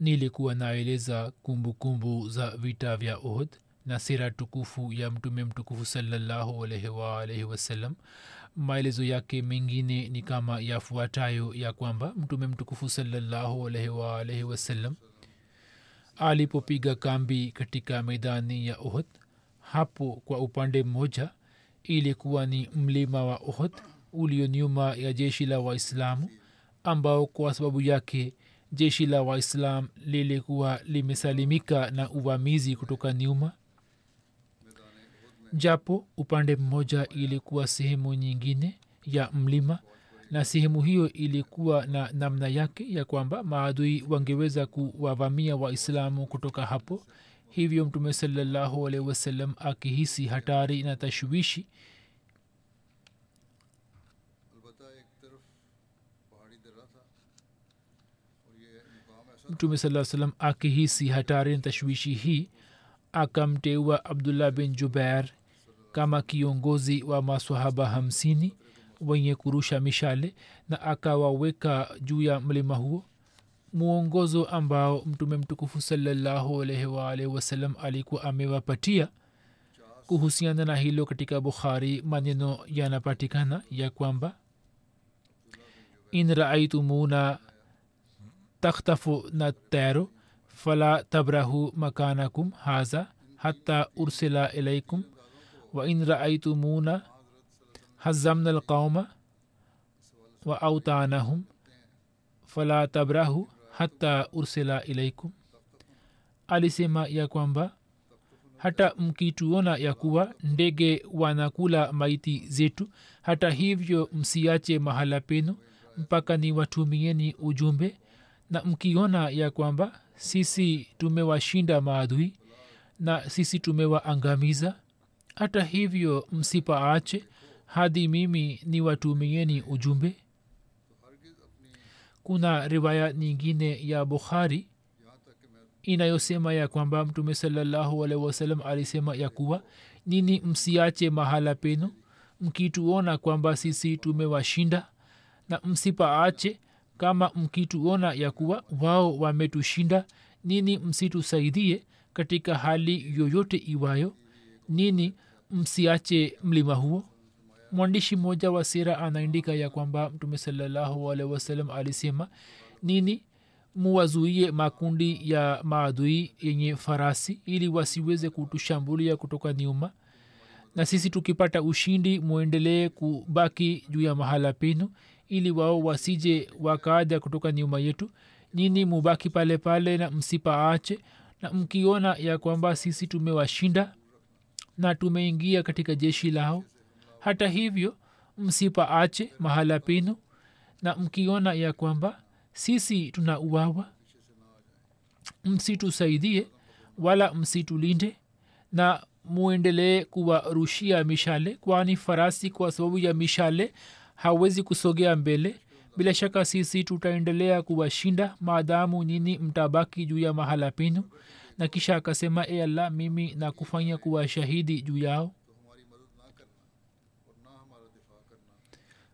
Nilikuwa naeleza kumbukumbu za vita vya ohd na sira tukufu ya mtume mtukufu salallahu alaihi wasallam maelezo yake mengine ni kama yafuatayo ya kwamba mtume mtukufu salallahu alaihi wasallam alipopiga kambi katika medani ya ohd hapo kwa upande mmoja ilikuwa ni mlima wa ohd ulio nyuma ya jeshi la waislamu ambao kwa sababu yake jeshi la waislam lilikuwa limesalimika na uvamizi kutoka nyuma. Japo upande mmoja ilikuwa sehemu nyingine ya mlima na sehemu hiyo ilikuwa na namna yake ya kwamba maadui wangeweza kuwavamia waislamu kutoka hapo. Hivyo mtume salallahu alaihi wasallam akihisi hatari na tashwishi mtume saa salam akihisi hatari na tashwishi hii akamteua abdullah bin jubair kama kiongozi wa maswahaba hamsini wenye kurusha mishale na akawaweka juu ya mlima huo. Mwongozo ambao mtume mtukufu salallahu alaihi waalihi wasallam alikuwa amewapatia kuhusiana na hilo katika bukhari maneno yanapatikana ya kwamba in raaitumuna takhtafu na tero fala tabrahu makanakum haza hatta ursila ilaikum wa in raaitumuna hazamna alqauma wa autanahum fala tabrahu hatta ursila ilaikum alisema ya kwamba hata mkituona ya kuwa ndege wanakula maiti zetu hata hivyo msiache mahala penu mpaka ni watumieni ujumbe na mkiona ya kwamba sisi tumewashinda maadui na sisi tumewaangamiza hata hivyo msipaache hadi mimi ni watumieni ujumbe. Kuna riwaya nyingine ya bukhari inayosema ya kwamba mtume salallahu alaihi alisema ya kuwa nini msiache mahala penu mkituona kwamba sisi tumewashinda na msipaache kama mkituona ya kuwa wao wametushinda nini msitusaidie katika hali yoyote iwayo? Nini msiache mlima huo? Mwandishi mmoja wa sera anaandika ya kwamba mtume salallahu alaihi alisema nini muwazuie makundi ya maadui yenye farasi ili wasiweze kutushambulia kutoka nyuma? Na sisi tukipata ushindi mwendelee kubaki juu ya mahala penu ili wao wasije wakaja kutoka nyuma yetu. Nini mubaki pale pale na msipaache na mkiona ya kwamba sisi tumewashinda na tumeingia katika jeshi lao. Hata hivyo msipaache mahala penu na mkiona ya kwamba sisi tuna uwawa msitusaidie wala msitulinde na muendelee kuwarushia mishale kwani farasi kwa sababu ya mishale hawezi kusogea mbele. Bila shaka sisi tutaendelea kuwashinda. Maadamu nyini mtabaki juu ya mahala penu. Na kisha akasema e allah mimi na kufanya kuwa shahidi juu yao.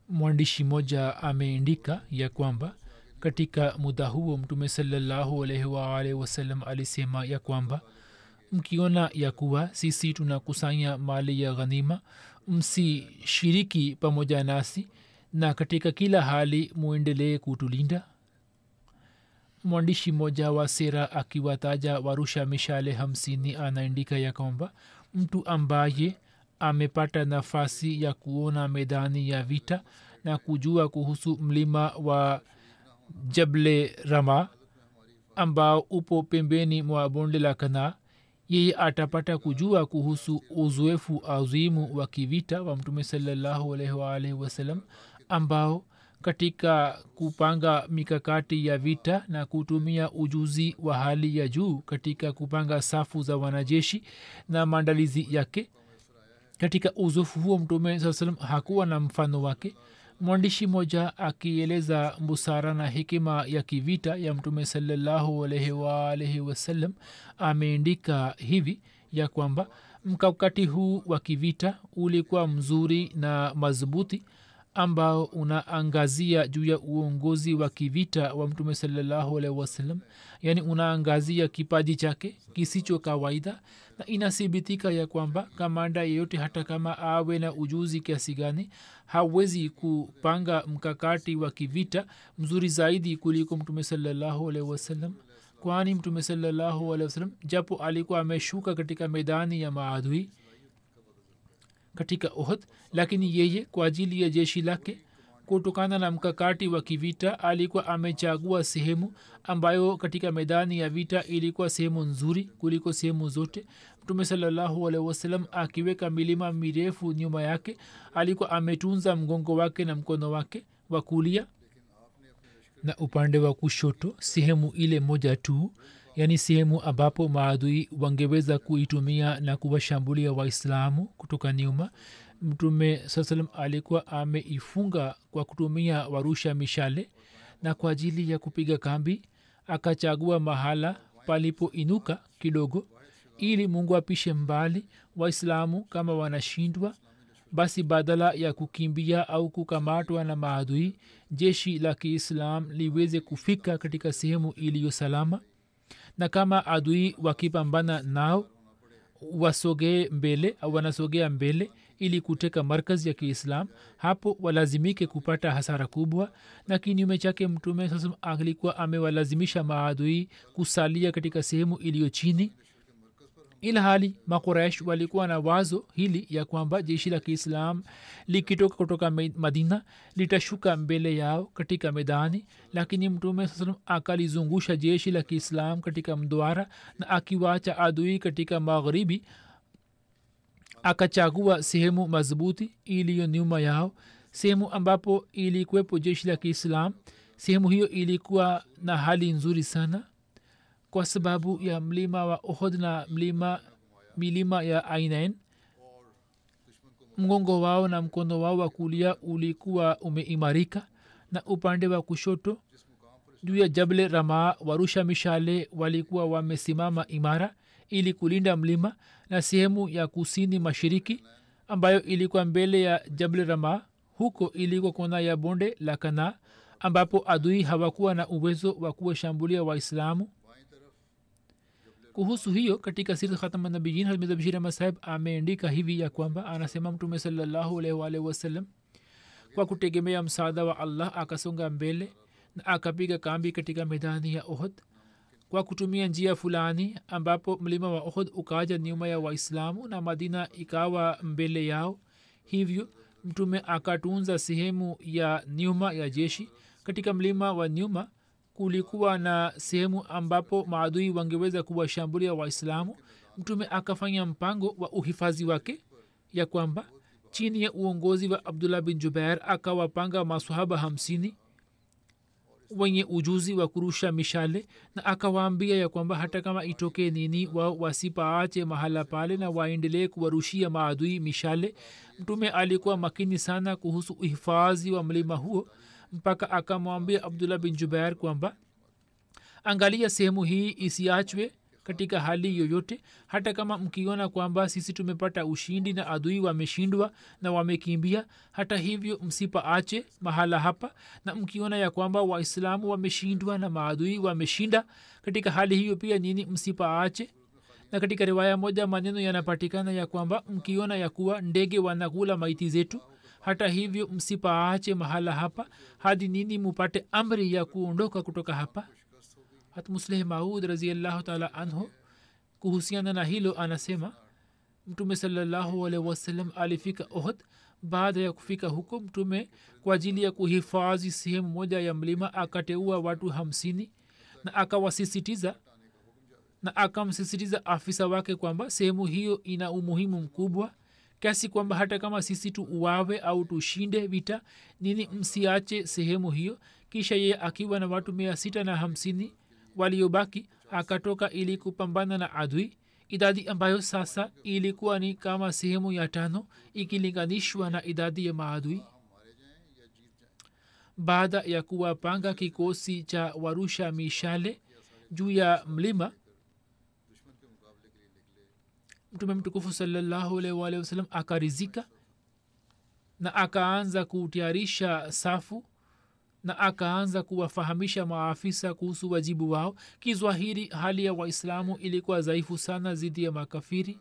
Mwandishi mmoja ameandika ya kwamba katika muda huo mtume salallahu alaihi waalihi alisema ya kwamba mkiona ya kuwa sisi tunakusanya mali ya ghanima msishiriki pamoja nasi na katika kila hali mwendelee kutulinda. Mwandishi mmoja wa sera akiwataja warusha mishale hamsini anaandika ya kwamba mtu ambaye amepata nafasi ya kuona medani ya vita na kujua kuhusu mlima wa jable rama ambao upo pembeni mwa bonde la kanaa yeye atapata kujua kuhusu uzoefu azimu wa kivita wa mtume salallahu wasalam ambao katika kupanga mikakati ya vita na kutumia ujuzi wa hali ya juu katika kupanga safu za wanajeshi na maandalizi yake katika uzoefu huo mtume saa salam hakuwa na mfano wake mwandishi mmoja akieleza busara na hekima ya kivita ya mtume salallahu alaihi wasallam ameandika hivi ya kwamba mkakati huu wa kivita ulikuwa mzuri na madhubuti ambao unaangazia juu ya uongozi wa kivita wa mtume salallahu alaihi wasallam. Yaani unaangazia kipaji chake kisicho kawaida na inathibitika ya kwamba kamanda yeyote hata kama awe na ujuzi kiasi gani hawezi kupanga mkakati wa kivita mzuri zaidi kuliko mtume salallahu alaihi kwani mtume salallahu japo alikuwa ameshuka katika medani ya maadui katika ohd lakini yeye kwa ajili ya jeshi lake kutokana na mkakati wa kivita alikuwa amechagua sehemu ambayo katika medani ya vita ilikuwa sehemu nzuri kuliko sehemu zote. Mtume salallahu alaihi akiweka milima mirefu nyuma yake alikuwa ametunza mgongo wake na mkono wake wa kulia. Na upande wa kushoto sehemu ile moja tu yaani sehemu ambapo maadui wangeweza kuitumia na kuwashambulia waislamu kutoka nyuma mtume saa salam alikuwa ameifunga kwa kutumia warusha mishale na kwa ajili ya kupiga kambi akachagua mahala palipoinuka kidogo ili mungu apishe mbali waislamu kama wanashindwa. Basi badala ya kukimbia au kukamatwa na maadui jeshi la kiislam liweze kufika katika sehemu iliyo salama. Na kama adui wakipambana nao wasogee mbele au wanasogea mbele ili kuteka markazi ya kiislam hapo walazimike kupata hasara kubwa na kinyume chake mtume sasa alikuwa amewalazimisha maadui kusalia katika sehemu iliyo chini. Ila hali makuraish walikuwa na wazo hili ya kwamba jeshi la kiislam likitoka kutoka madina litashuka mbele yao katika medani lakini mtume saa akalizungusha jeshi la kiislam katika mdwara na akiwacha adui katika magharibi akachagua sehemu madhubuti iliyo nyuma yao sehemu ambapo ilikuwepo jeshi la kiislam sehemu hiyo ilikuwa na hali nzuri sana kwa sababu ya mlima wa ohod na mlima milima ya ainain. Mgongo wao na mkono wao wa kulia ulikuwa umeimarika na upande wa kushoto juu ya jable ramaa warusha mishale walikuwa wamesimama imara ili kulinda mlima na sehemu ya kusini mashiriki ambayo ilikuwa mbele ya jabli rama. Huko ilikuwa kona ya bonde la kanaa ambapo adui hawakuwa na uwezo wa kuwashambulia waislamu. Kuhusu hiyo katika siri khatamanabiyin hazmedabshir ahmad saheb hivi ya kwamba anasema mtume salallahu wasalam kwa kutegemea msaada wa allah akasonga mbele na akapiga kambi katika medani ya ohd kwa kutumia njia fulani ambapo mlima wa ohd ukaja nyuma ya waislamu na madina ikawa mbele yao. Hivyo mtume akatunza sehemu ya nyuma ya jeshi. Katika mlima wa nyuma kulikuwa na sehemu ambapo maadui wangeweza kuwashambulia waislamu. Mtume akafanya mpango wa uhifadhi wake ya kwamba chini ya uongozi wa abdullah bin jubair akawapanga masahaba hamsini wenye ujuzi wa kurusha mishale na akawaambia ya kwamba hata kama itokee nini wao wasipaache mahala pale na waendelee kuwarushia maadui mishale. Mtume alikuwa makini sana kuhusu uhifadhi wa mlima huo mpaka akamwambia abdullah bin jubair kwamba angalia sehemu hii isiachwe katika hali yoyote hata kama mkiona kwamba sisi tumepata ushindi na adui wameshindwa na wamekimbia hata hivyo msipaache mahala hapa na mkiona ya kwamba waislamu wameshindwa na maadui wameshinda katika hali hiyo pia nini msipaache. Na katika riwaya moja maneno yanapatikana ya kwamba mkiona ya kuwa ndege wanakula maiti zetu hata hivyo msipaache mahala hapa hadi nini mupate amri ya kuondoka kutoka hapa hat musleh maud raziallahu taala anhu kuhusiana na hilo anasema mtume salallahu alaihi alifika ohd baada ya kufika huko mtume kwa ajili ya kuhifadhi sehemu moja ya mlima akateua watu hamsini na akawasisitiza na akamsisitiza afisa wake kwamba sehemu hiyo ina umuhimu mkubwa kiasi kwamba hata kama sisi tuuawe au tushinde vita nini msiache sehemu hiyo. Kisha yeye akiwa na watu mia sita na hamsini waliobaki akatoka ili kupambana na adui. Idadi ambayo sasa ilikuwa ni kama sehemu ya tano ikilinganishwa na idadi ya maadui. Baada ya kuwapanga kikosi cha warusha mishale juu ya mlima mtume mtukufu salallahu alaihi akarizika na akaanza kutayarisha safu na akaanza kuwafahamisha maafisa kuhusu wajibu wao. Kizwahiri hali ya waislamu ilikuwa dhaifu sana dhidi ya makafiri.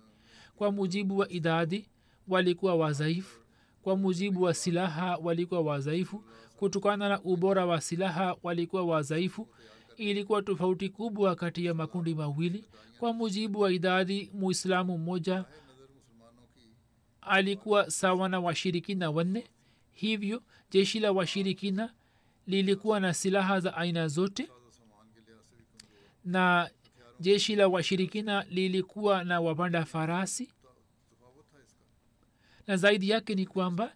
Kwa mujibu wa idadi walikuwa wadhaifu. Kwa mujibu wa silaha walikuwa wadhaifu. Kutokana na ubora wa silaha walikuwa wadhaifu. Ilikuwa tofauti kubwa kati ya makundi mawili. Kwa mujibu wa idadi muislamu mmoja alikuwa sawa na washirikina wanne. Hivyo jeshi la washirikina lilikuwa na silaha za aina zote na jeshi la washirikina lilikuwa na wapanda farasi. Na zaidi yake ni kwamba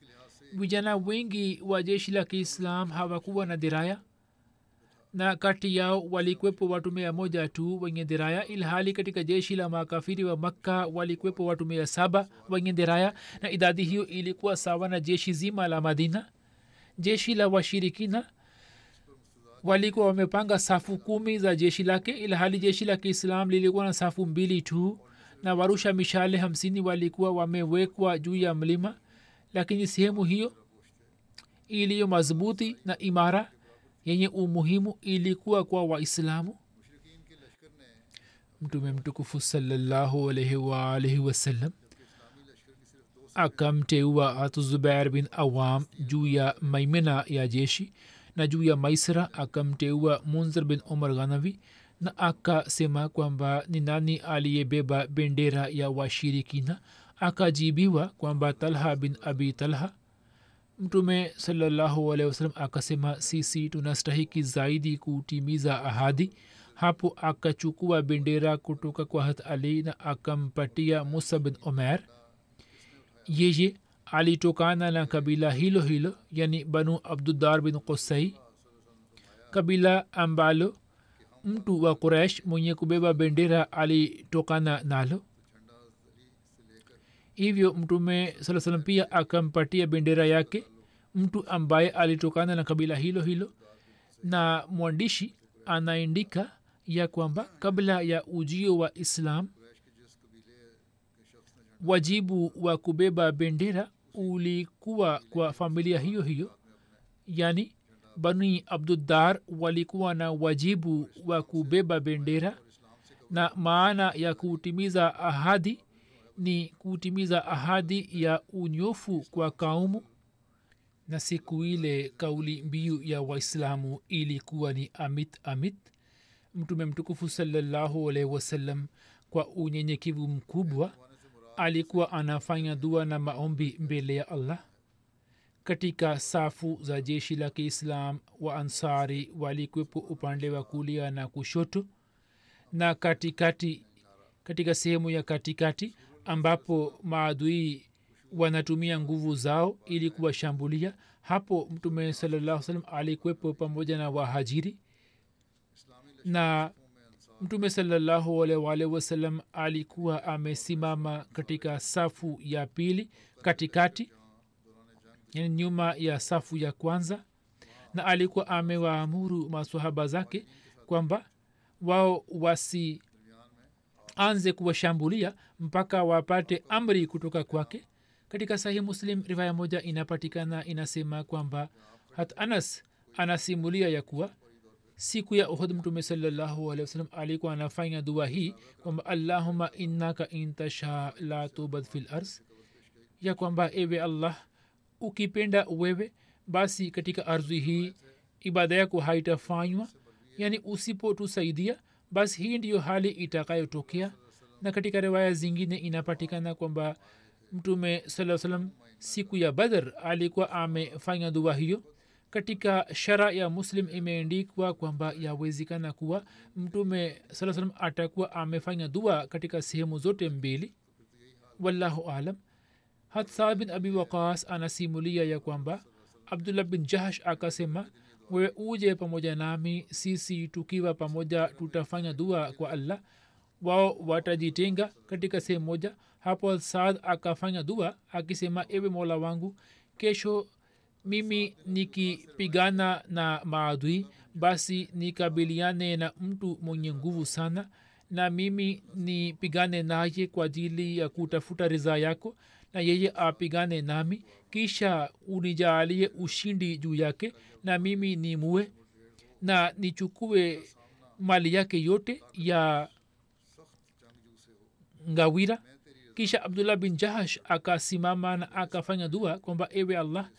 vijana wengi wa jeshi la kiislam hawakuwa na diraya na kati yao walikwepo watu mia moja tu wenye diraya ilhali katika jeshi la makafiri wa makka walikwepo watu mia saba wenye diraya na idadi hiyo ilikuwa sawa na jeshi zima la madina. Jeshi la washirikina walikuwa wamepanga safu kumi za jeshi lake ilhali jeshi la kiislam lilikuwa na safu mbili tu. Na warusha mishale hamsini walikuwa wamewekwa juu ya mlima. Lakini sehemu hiyo iliyo madhubuti na imara yenye umuhimu ilikuwa kwa waislamu. Mtume mtukufu salallahu alaihi akamteua hatu zubair bin awam juu ya maimena ya jeshi na juu ya maisra akamteua munzir bin omar ghanavi na akasema kwamba ni nani aliyebeba bendera ya washirikina? Akajibiwa kwamba talha bin abi talha. Mtume sawasalam akasema sisi tunastahiki zaidi kutimiza ahadi. Hapo akachukua bendera kutoka kwa hat ali na akampatia musa bin omer. Yeye alitokana na kabila hilo hilo yani banu abdudar bin qusai kabila ambalo mtu wa kuresh mwenye kubeba bendera alitokana nalo. Hivyo mtume saa salam pia akampatia bendera yake mtu ambaye alitokana na kabila hilo hilo na mwandishi anaandika ya kwamba kabla ya ujio wa islam wajibu wa kubeba bendera ulikuwa kwa familia hiyo hiyo yani bani abduddar walikuwa na wajibu wa kubeba bendera na maana ya kutimiza ahadi ni kutimiza ahadi ya unyofu kwa kaumu. Na siku ile kauli mbiu ya waislamu ilikuwa ni amit amit. Mtume mtukufu salallahu alaihi wasallam kwa unyenyekevu mkubwa alikuwa anafanya dua na maombi mbele ya allah. Katika safu za jeshi la kiislam wa ansari walikwepo upande wa kulia na kushoto na katikati katika sehemu ya katikati ambapo maadui wanatumia nguvu zao ili kuwashambulia. Hapo mtume salallahu salam alikwepo pamoja na wahajiri na mtume salallahu alwalh wasalam alikuwa amesimama katika safu ya pili katikati yani nyuma ya safu ya kwanza na alikuwa amewaamuru masahaba zake kwamba wao wasianze kuwashambulia mpaka wapate amri kutoka kwake. Katika sahih muslim rivaya moja inapatikana inasema kwamba hat anas anasimulia ya kuwa siku ya uhud mtume salallahu alikuwa anafanya dua hii kwamba allahuma innaka intasha la tubad fi lars ya kwamba ewe allah ukipenda wewe basi katika ardhi hii ibada yako haitafanywa. Yani usipotusaidia basi hii ndiyo hali itakayotokea. Na katika riwaya zingine inapatikana kwamba mtume saa salam siku ya badr alikuwa amefanya dua hiyo katika shara ya muslim imeendikwa kwamba yawezekana kuwa mtume saa salam atakuwa amefanya dua katika sehemu zote mbili. Wallahu alam. Hatsa bin abi waqas anasimulia ya kwamba abdullah bin jahsh akasema wewe uje pamoja nami sisi tukiwa pamoja tutafanya dua kwa allah. Wao watajitenga katika sehemu moja. Hapo saad akafanya dua akisema ewe mola wangu kesho mimi nikipigana na maadui basi nikabiliane na mtu mwenye nguvu sana na mimi nipigane naye kwa ajili ya kutafuta ridhaa yako na yeye apigane nami kisha unijaalie ushindi juu yake na mimi nimue na nichukue mali yake yote ya ngawira. Kisha abdullah bin jahash akasimama na akafanya dua kwamba ewe allah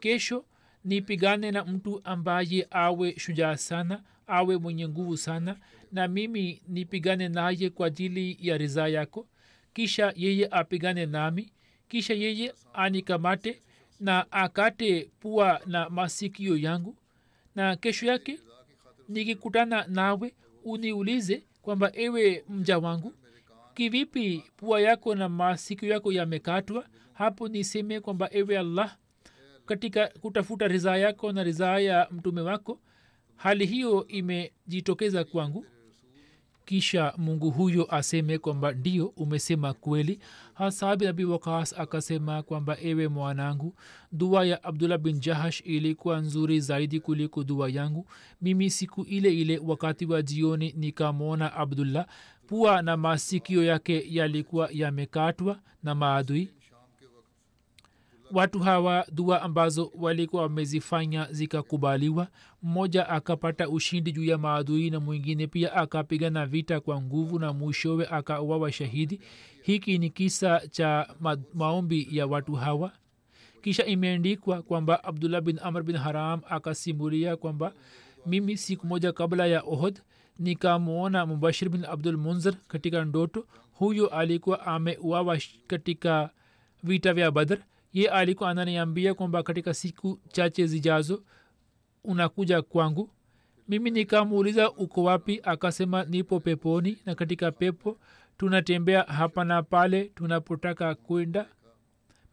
kesho nipigane na mtu ambaye awe shujaa sana awe mwenye nguvu sana na mimi nipigane naye kwa ajili ya ridhaa yako. Kisha yeye apigane nami kisha yeye anikamate na akate pua na masikio yangu. Na kesho yake nikikutana nawe uniulize kwamba ewe mja wangu kivipi pua yako na masikio yako yamekatwa? Hapo niseme kwamba ewe allah katika kutafuta ridhaa yako na ridhaa ya mtume wako hali hiyo imejitokeza kwangu. Kisha mungu huyo aseme kwamba ndio umesema kweli. Hasabi abi wakas akasema kwamba ewe mwanangu dua ya abdullah bin jahash ilikuwa nzuri zaidi kuliko dua yangu. Mimi siku ile ile wakati wa jioni nikamwona abdullah pua na masikio yake yalikuwa yamekatwa na maadui watu hawa dua ambazo walikuwa wamezifanya zikakubaliwa. Mmoja akapata ushindi juu ya maadui na mwingine pia akapigana vita kwa nguvu na mwishowe akauawa shahidi. Hiki ni kisa cha ma- maombi ya watu hawa. Kisha imeandikwa kwamba abdullah bin amr bin haram akasimulia kwamba mimi siku moja kabla ya ohod nikamwona mubashir bin abdul munzir katika ndoto. Huyo alikuwa ameuawa katika vita vya badr ye alikuwa ananiambia kwamba katika siku chache zijazo unakuja kwangu. Mimi nikamuuliza uko wapi? Akasema nipo peponi na katika pepo. Tunatembea hapa na pale tunapotaka kwenda.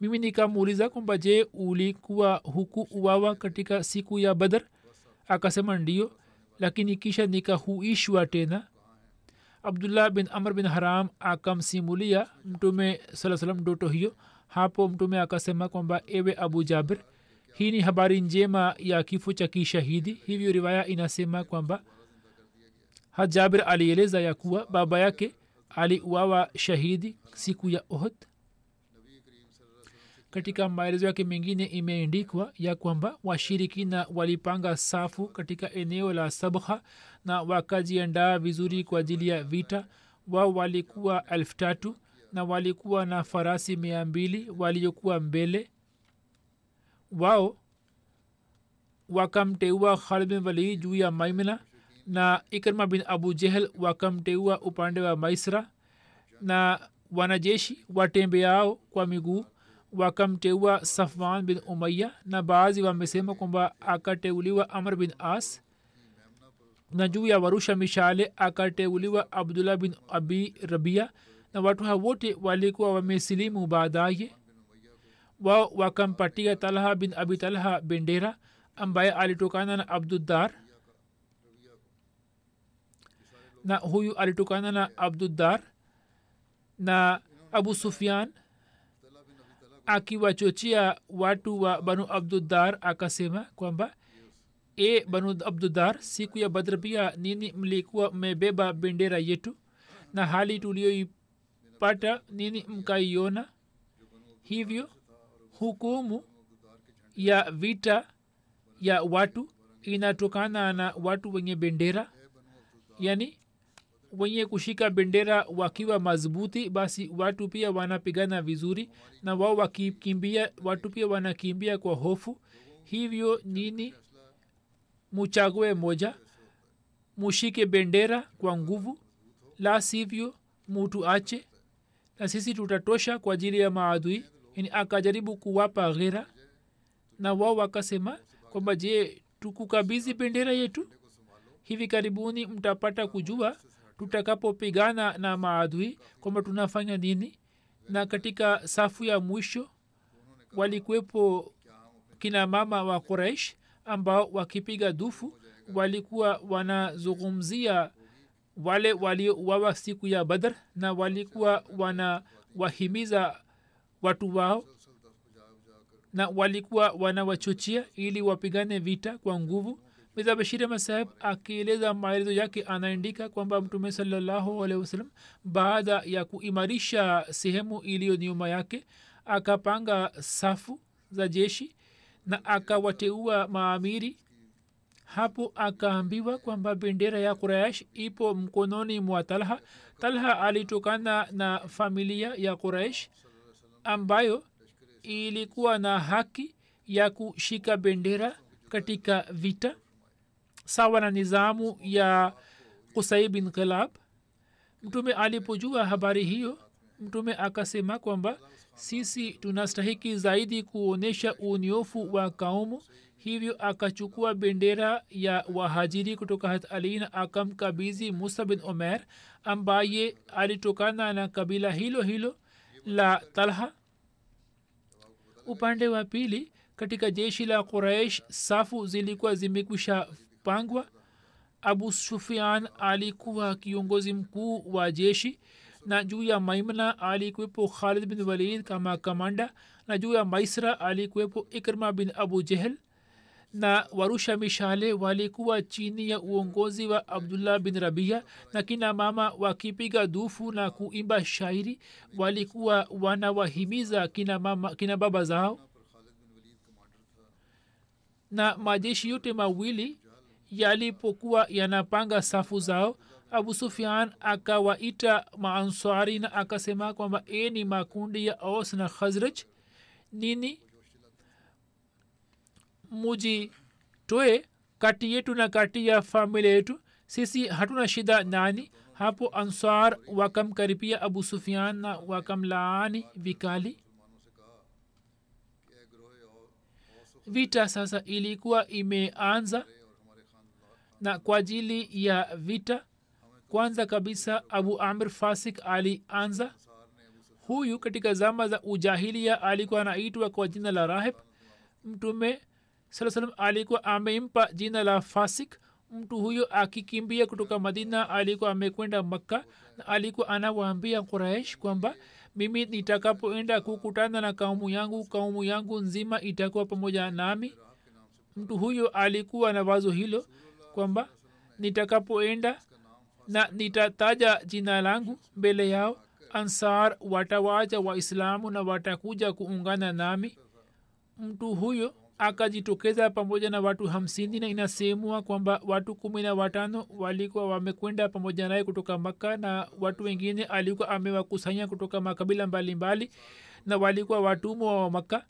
Mimi nikamuuliza kwamba je ulikuwa huku uwawa katika siku ya badar? Akasema ndio lakini kisha nikahuishwa tena. Abdullah bin amr bin haram akamsimulia mtume saa salam ndoto hiyo hapo mtume akasema kwamba ewe abu jabir hii ni habari njema ya kifo cha kishahidi. Hivyo riwaya inasema kwamba hajabir alieleza ya kuwa baba yake aliuawa shahidi siku ya ohd katika maelezo yake mengine imeendikwa ya kwamba washirikina walipanga safu katika eneo la sabha na wakajiandaa vizuri kwa ajili ya vita. Wao walikuwa elfu tatu na walikuwa na farasi mia mbili waliokuwa mbele. Wao wakamteua khalid bin walid juu ya maimna na ikrima bin abu jehel wakamteua upande wa maisra na wanajeshi watembeao kwa miguu wakamteua safwan bin umaya na baadhi wamesema kwamba akateuliwa amr bin as na juu ya warusha mishale akateuliwa abdullah bin abi rabia na watu hao wote walikuwa wamesilimu baadaye. Wao wakampatia talha bin abi talha bendera ambaye alitokana na abduddar. Na huyu alitokana na abduddar na abu sufian akiwachochea watu wa banu abduddar akasema kwamba e banu abduddar siku ya badr nini mlikuwa mmebeba bendera yetu na hali tuliyoipata nini mkaiona? Hivyo hukumu ya vita ya watu inatokana na watu wenye bendera? Yani wenye kushika bendera wakiwa madhubuti basi watu pia wanapigana vizuri na wao wakikimbia watu pia wanakimbia kwa hofu. Hivyo nini muchague moja? Mushike bendera kwa nguvu? La sivyo mutu ache na sisi tutatosha kwa ajili ya maadui yani akajaribu kuwapa ghera. Na wao wakasema kwamba je tukukabizi bendera yetu? Hivi karibuni mtapata kujua tutakapopigana na maadui kwamba tunafanya nini. Na katika safu ya mwisho walikuwepo kina mama wa quraish ambao wakipiga dufu walikuwa wanazungumzia wale waliouawa siku ya badr na walikuwa wanawahimiza watu wao na walikuwa wanawachochea ili wapigane vita kwa nguvu. Mirza bashir akieleza maelezo yake anaandika kwamba mtume salallahu alehi wasallam baada ya kuimarisha sehemu iliyo nyuma yake akapanga safu za jeshi na akawateua maamiri hapo akaambiwa kwamba bendera ya quraish ipo mkononi mwa talha. Talha alitokana na familia ya quraish ambayo ilikuwa na haki ya kushika bendera katika vita sawa na nizamu ya kusai bin kilab mtume alipojua habari hiyo mtume akasema kwamba sisi tunastahiki zaidi kuonyesha unyofu wa kaumu hivyo akachukua bendera ya wahajiri kutoka hat ali akamkabizi musa bin omer ambaye alitokana na kabila hilo hilo la talha. Upande wa pili katika jeshi la quraish safu zilikuwa zimekwisha pangwa. Abu sufian alikuwa kiongozi mkuu wa jeshi na juu ya maimna alikuwepo khalid bin walid kama kamanda na juu ya maisra alikuwepo ikrma bin abu jehel na warusha mishale walikuwa chini ya uongozi wa abdullah bin rabia na kina mama wakipiga dufu na kuimba shairi walikuwa wanawahimiza kina, mama, kina baba zao. Na majeshi yote mawili yalipokuwa yanapanga safu zao abu sufian akawaita maanswari na akasema kwamba e ni makundi ya aus na khazraj nini mujitoe kati yetu na kati ya familia yetu. Sisi hatuna shida nani hapo ansar wakamkaribia abu sufian na wakamlaani vikali. Vita sasa ilikuwa imeanza na kwa ajili ya vita. Kwanza kabisa abu amir fasik alianza. Huyu katika zama za ujahilia alikuwa anaitwa kwa jina la rahib mtume salam alikuwa ameimpa jina la fasik mtu huyo akikimbia kutoka madina alikuwa amekwenda makka na alikuwa anawaambia quraish kwamba mimi nitakapoenda kukutana na kaumu yangu kaumu yangu nzima itakuwa pamoja nami. Mtu huyo alikuwa na wazo hilo kwamba nitakapoenda na nitataja jina langu mbele yao ansar watawacha waislamu na watakuja kuungana nami. Mtu huyo akajitokeza pamoja na watu hamsini na inasemwa kwamba watu kumi na watano walikuwa wamekwenda pamoja naye kutoka maka na watu wengine alikuwa amewakusanya kutoka makabila mbalimbali mbali, na walikuwa watumwa wa maka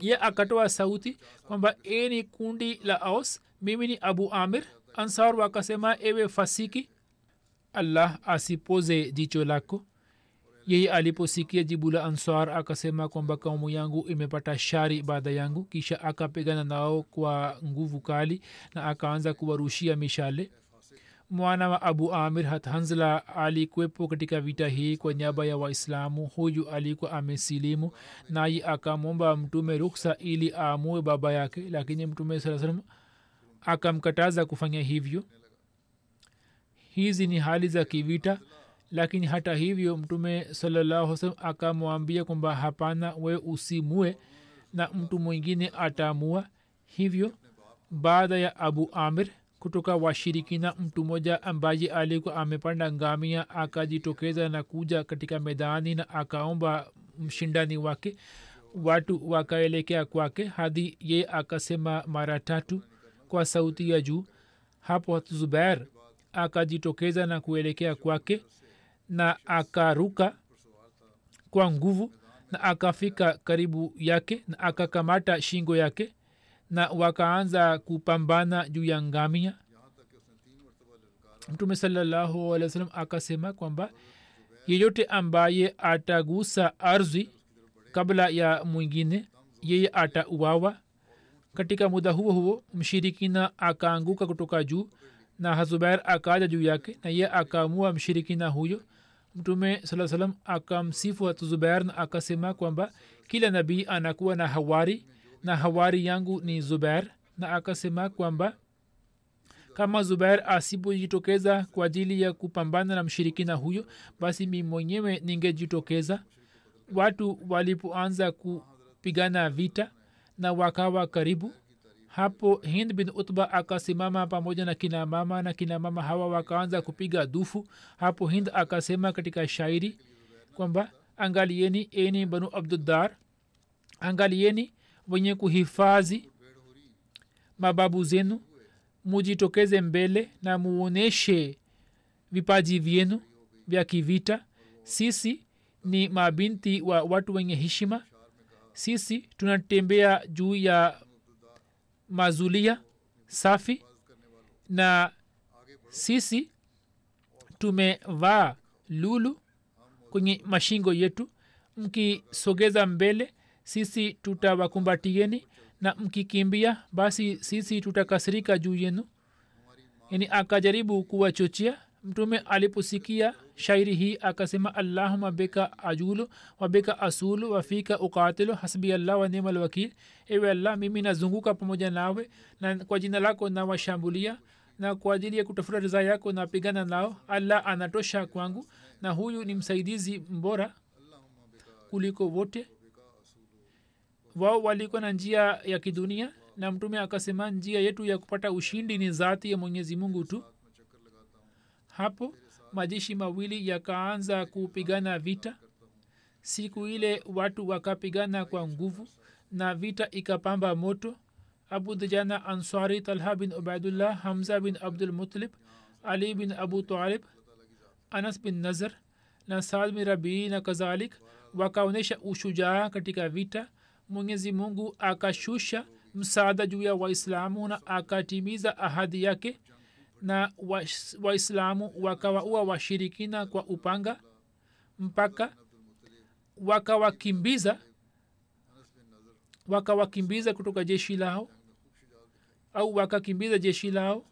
ye akatoa sauti kwamba e ni kundi la aus mimi ni abu amir. Ansar wakasema ewe fasiki allah asipoze jicho lako yeye aliposikia jibu la ansar akasema kwamba kaumu yangu imepata shari baada yangu kisha akapigana nao kwa nguvu kali na akaanza kuwarushia mishale. Mwana wa abu amir hathanzla alikuwepo katika vita hii kwa niaba ya waislamu. Huyu alikuwa amesilimu naye akamwomba mtume ruksa ili aamue baba yake lakini mtume saa salam akamkataza kufanya hivyo. Hizi ni hali za kivita lakini hata hivyo mtume salalahusalam akamwambia kwamba hapana we usimue na mtu mwingine atamua hivyo baada ya abu amir kutoka washirikina mtu mmoja ambaye alikuwa amepanda ngamia akajitokeza na kuja katika medani na akaomba mshindani wake watu wakaelekea kwake hadi ye akasema mara tatu kwa sauti ya juu. Hapo zubair akajitokeza na kuelekea kwake na akaruka kwa nguvu na akafika karibu yake na akakamata shingo yake na wakaanza kupambana juu ya ngamia. Mtume salallahu akasema kwamba yeyote ambaye atagusa ardhi kabla ya mwingine yeye atauawa. Katika muda huo huo mshirikina akaanguka kutoka juu na hazubair akaja juu yake na ye akaamua mshirikina huyo mtume saa salam akamsifu hatuzubair na akasema kwamba kila nabii anakuwa na hawari na hawari yangu ni zubair na akasema kwamba kama zubair asipojitokeza kwa ajili ya kupambana na mshirikina huyo basi mi mwenyewe ningejitokeza. Watu walipoanza kupigana vita na wakawa karibu hapo hind bin utba akasimama pamoja na kina mama na kina mama hawa wakaanza kupiga dufu. Hapo hind akasema katika shairi kwamba angalieni eni banu abduddar angalieni wenye kuhifadhi mababu zenu. Mujitokeze mbele na muoneshe vipaji vyenu vya kivita. Sisi ni mabinti wa watu wenye heshima. Sisi tunatembea juu ya mazulia safi. Na sisi tumevaa lulu kwenye mashingo yetu. Mkisogeza mbele sisi tutawakumbatieni na mkikimbia basi sisi tutakasirika juu yenu. Yani akajaribu kuwachochea mtume aliposikia shairi hii akasema allahuma bika ajulu wabika asulu wafika ukatilu hasbi allah wa nimal ewe allah mimi nazunguka pamoja nawe na kwa jina lako nawashambulia na kwa ajili ya kutafuta ridhaa yako napigana nao. Allah anatosha kwangu na huyu ni msaidizi mbora kuliko wote. Wao walikuwa na njia ya kidunia na mtume akasema njia yetu ya kupata ushindi ni zati ya mwenyezi mungu tu hapo majeshi mawili yakaanza kupigana vita. Siku ile watu wakapigana kwa nguvu na vita ikapamba moto. Abu dujana ansari talha bin ubaidullah hamza bin abdulmutalib ali bin abu talib anas bin nazar na saad bin rabii na kadhalik wakaonyesha ushujaa katika vita. Mwenyezi mungu akashusha msaada juu ya waislamu na akatimiza ahadi yake na waislamu wa wakawaua washirikina kwa upanga mpaka wakawakimbiza wakawakimbiza kutoka jeshi lao au wakakimbiza jeshi lao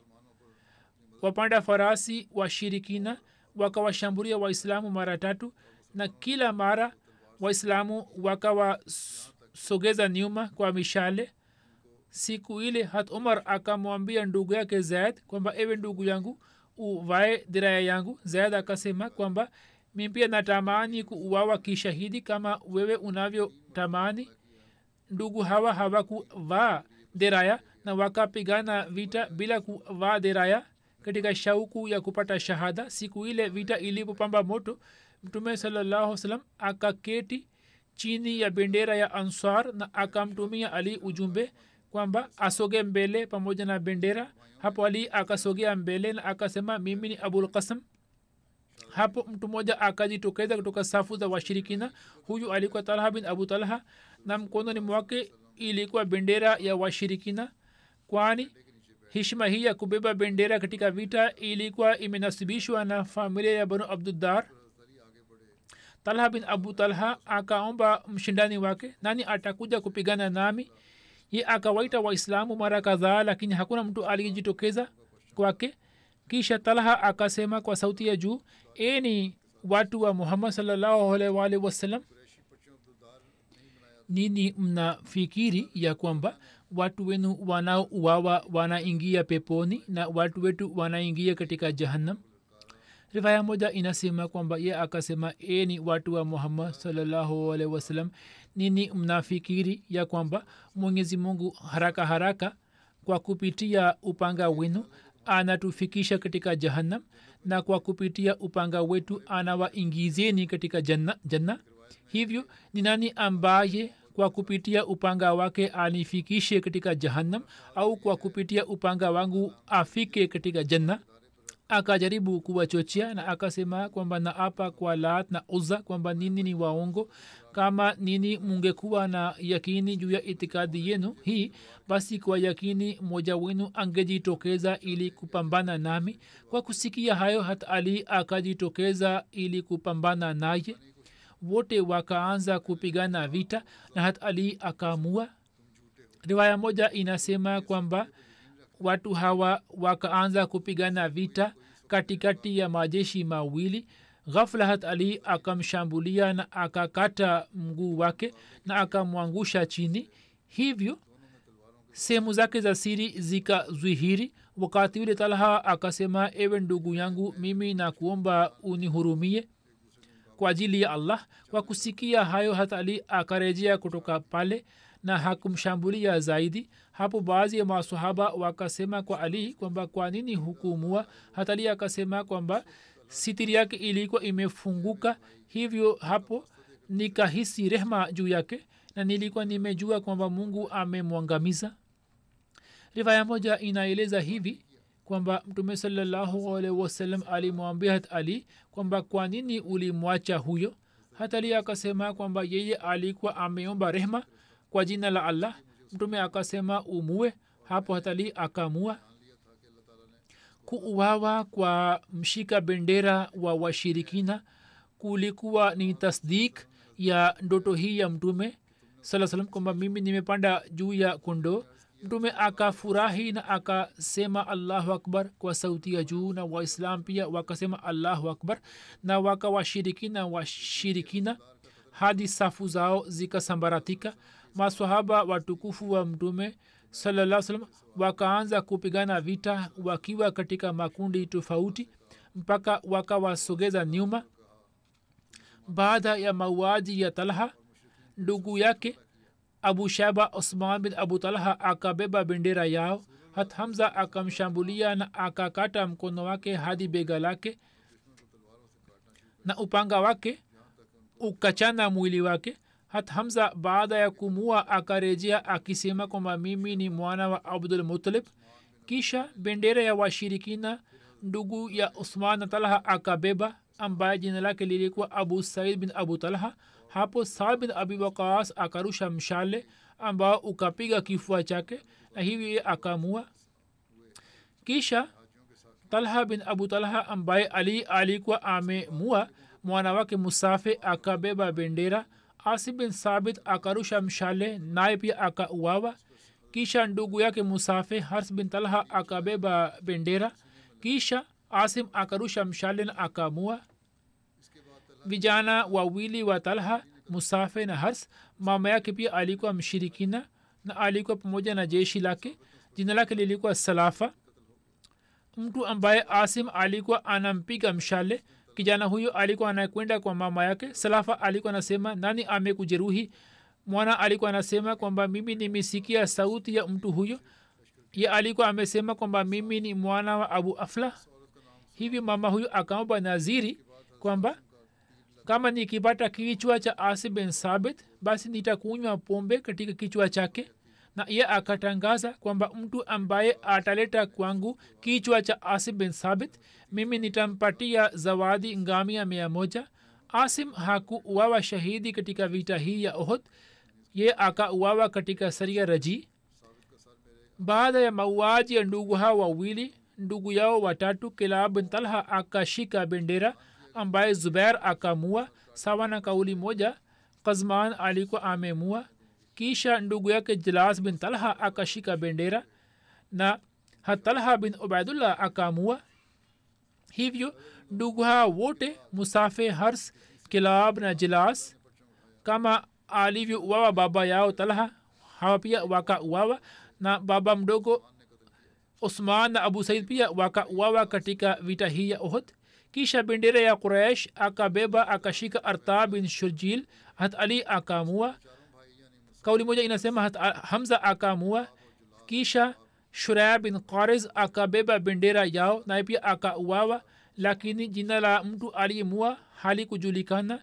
wapanda farasi washirikina wakawashambulia waislamu mara tatu na kila mara waislamu wakawasogeza nyuma kwa mishale siku ile hat umar akamwambia ndugu yake zaid kwamba ewe ndugu yangu uvae diraya yangu. Zaid akasema kwamba mimpia natamani kuuawa kishahidi kama wewe unavyotamani. Ndugu hawa hawakuvaa deraya na wakapigana vita bila kuvaa deraya katika shauku ya kupata shahada. Siku ile vita ilipopamba moto mtume salallahu akaketi chini ya bendera ya ansar na akamtumia ali ujumbe kwamba asoge mbele pamoja na bendera. Hapo ali akasogea mbele na akasema mimi ni abulkasam hapo mtu mmoja akajitokeza kutoka safu za washirikina. Huyu alikuwa talha bin abu talha na mkononi mwake ilikuwa bendera ya washirikina. Kwani hishma hii ya kubeba bendera katika vita ilikuwa imenasibishwa na familia ya banu abduddar. Talha bin abu talha akaomba mshindani wake nani atakuja kupigana nami ye akawaita waislamu mara kadhaa lakini hakuna mtu aliyejitokeza kwake. Kisha talha akasema kwa sauti ya juu eni watu wa muhammad salllahualwalhi wasalam nini mnafikiri ya kwamba watu wenu wanaouawa wanaingia peponi na watu wetu wanaingia katika jahannam? Rivaya moja inasema kwamba ye akasema eni watu wa muhammad salllahualhi wasallam nini mnafikiri ya kwamba mwenyezi mungu haraka haraka kwa kupitia upanga wenu anatufikisha katika jahannam na kwa kupitia upanga wetu anawaingizeni katika janna, janna? Hivyo ni nani ambaye kwa kupitia upanga wake anifikishe katika jahannam au kwa kupitia upanga wangu afike katika janna? Akajaribu kuwachochea na akasema kwamba naapa kwa laat na uza kwamba nini ni waongo kama nini mungekuwa na yakini juu ya itikadi yenu hii basi kwa yakini mmoja wenu angejitokeza ili kupambana nami. Kwa kusikia hayo hata ali akajitokeza ili kupambana naye. Wote wakaanza kupigana vita na hata ali akaamua. Riwaya moja inasema kwamba watu hawa wakaanza kupigana vita katikati ya majeshi mawili ghafla hat ali akamshambulia na akakata mguu wake na akamwangusha chini. Hivyo sehemu zake za siri zikazwihiri. Wakati ule talha akasema ewe ndugu yangu mimi na kuomba unihurumie kwa ajili ya allah. Kwa kusikia hayo hata ali akarejea kutoka pale na hakumshambulia zaidi. Hapo baadhi ya masahaba wakasema kwa ali kwamba kwa nini hukumua hata akasema kwamba sitiri yake ilikuwa imefunguka hivyo hapo nikahisi rehma juu yake na nilikuwa nimejua kwamba mungu amemwangamiza. Rivaya moja inaeleza hivi kwamba mtume salallahu wasalam alimwambia hat ali kwamba kwa nini ulimwacha huyo? Hatali akasema kwamba yeye alikuwa ameomba rehma kwa jina la allah. Mtume akasema umue hapo hatali akamua kuuawa kwa mshika bendera wa washirikina kulikuwa ni tasdik ya ndoto hii ya mtume saa salam kwamba mimi nimepanda juu ya kondoo. Mtume akafurahi na akasema allahu akbar kwa sauti ya juu na waislam pia wakasema allahu akbar na wakawashirikina washirikina hadi safu zao zikasambaratika masahaba watukufu wa mtume salaa salam wakaanza kupigana vita wakiwa katika makundi tofauti mpaka wakawasogeza nyuma. Baada ya mauaji ya talha ndugu yake abu shaba osman bin abu talha akabeba bendera yao. Hat hamza akamshambulia na akakata mkono wake hadi bega lake na upanga wake ukachana mwili wake hat hamza baada ya kumua akarejea akisema kwamba mimi ni mwana wa abdul mutalib kisha bendera ya washirikina ndugu ya usman talha akabeba ambaye jina lake lilikuwa abu said bin abu talha. Hapo saad bin abi waqas akarusha mshale ambao ukapiga kifua chake na hivi akamua kisha talha bin abu talha ambaye ali alikuwa amemua mwana wake musafe akabeba bendera asim bin sabit akarusha mshale naye pia akauawa. Kisha ndugu yake musafe hars bin talha akabeba bendera. Kisha asim akarusha mshale na akamua vijana wawili wa talha musafe na hars mama yake pia alikuwa mshirikina na alikuwa pamoja na jeshi lake. Jina lake lilikuwa salafa. Mtu ambaye asim alikuwa anampiga mshale kijana huyo alikuwa anakwenda kwa mama yake salafa alikuwa anasema nani amekujeruhi? Mwana alikuwa anasema kwamba mimi nimesikia sauti ya mtu huyo. Ye alikuwa amesema kwamba mimi ni mwana wa abu afla. Hivi mama huyo akaomba naziri kwamba kama nikipata kichwa cha asi ben sabit basi nitakunywa pombe katika kichwa chake na iye akatangaza kwamba mtu ambaye ataleta kwangu kichwa cha asim bin sabit mimi nitampatia zawadi ngamia mia moja. Asim hakuuawa shahidi katika vita hii ya ohod ye akauawa katika saria raji. Baada ya mauaji ya ndugu hao wawili ndugu yao watatu kilaa bin talha akashika bendera ambaye zubair akamua sawa na kauli moja kazman alikuwa amemua kisha ndugu yake jilas bin talha akashika bendera na hatalha bin ubaidullah akaamua. Hivyo ndugu hawa wote musafe hars kilab na jilas kama alivyouawa baba yao talha hawa pia wakauawa na baba mdogo usman na abu said pia wakauawa katika vita hii ya ohd kisha bendera ya quraish akabeba akashika arta bin shurjil. Hat ali akamua kauli moja inasema hat hamza akamua kisha shuraya bin qariz akabeba bendera yao naye pia akauawa lakini jina la mtu aliyemua halikujulikana.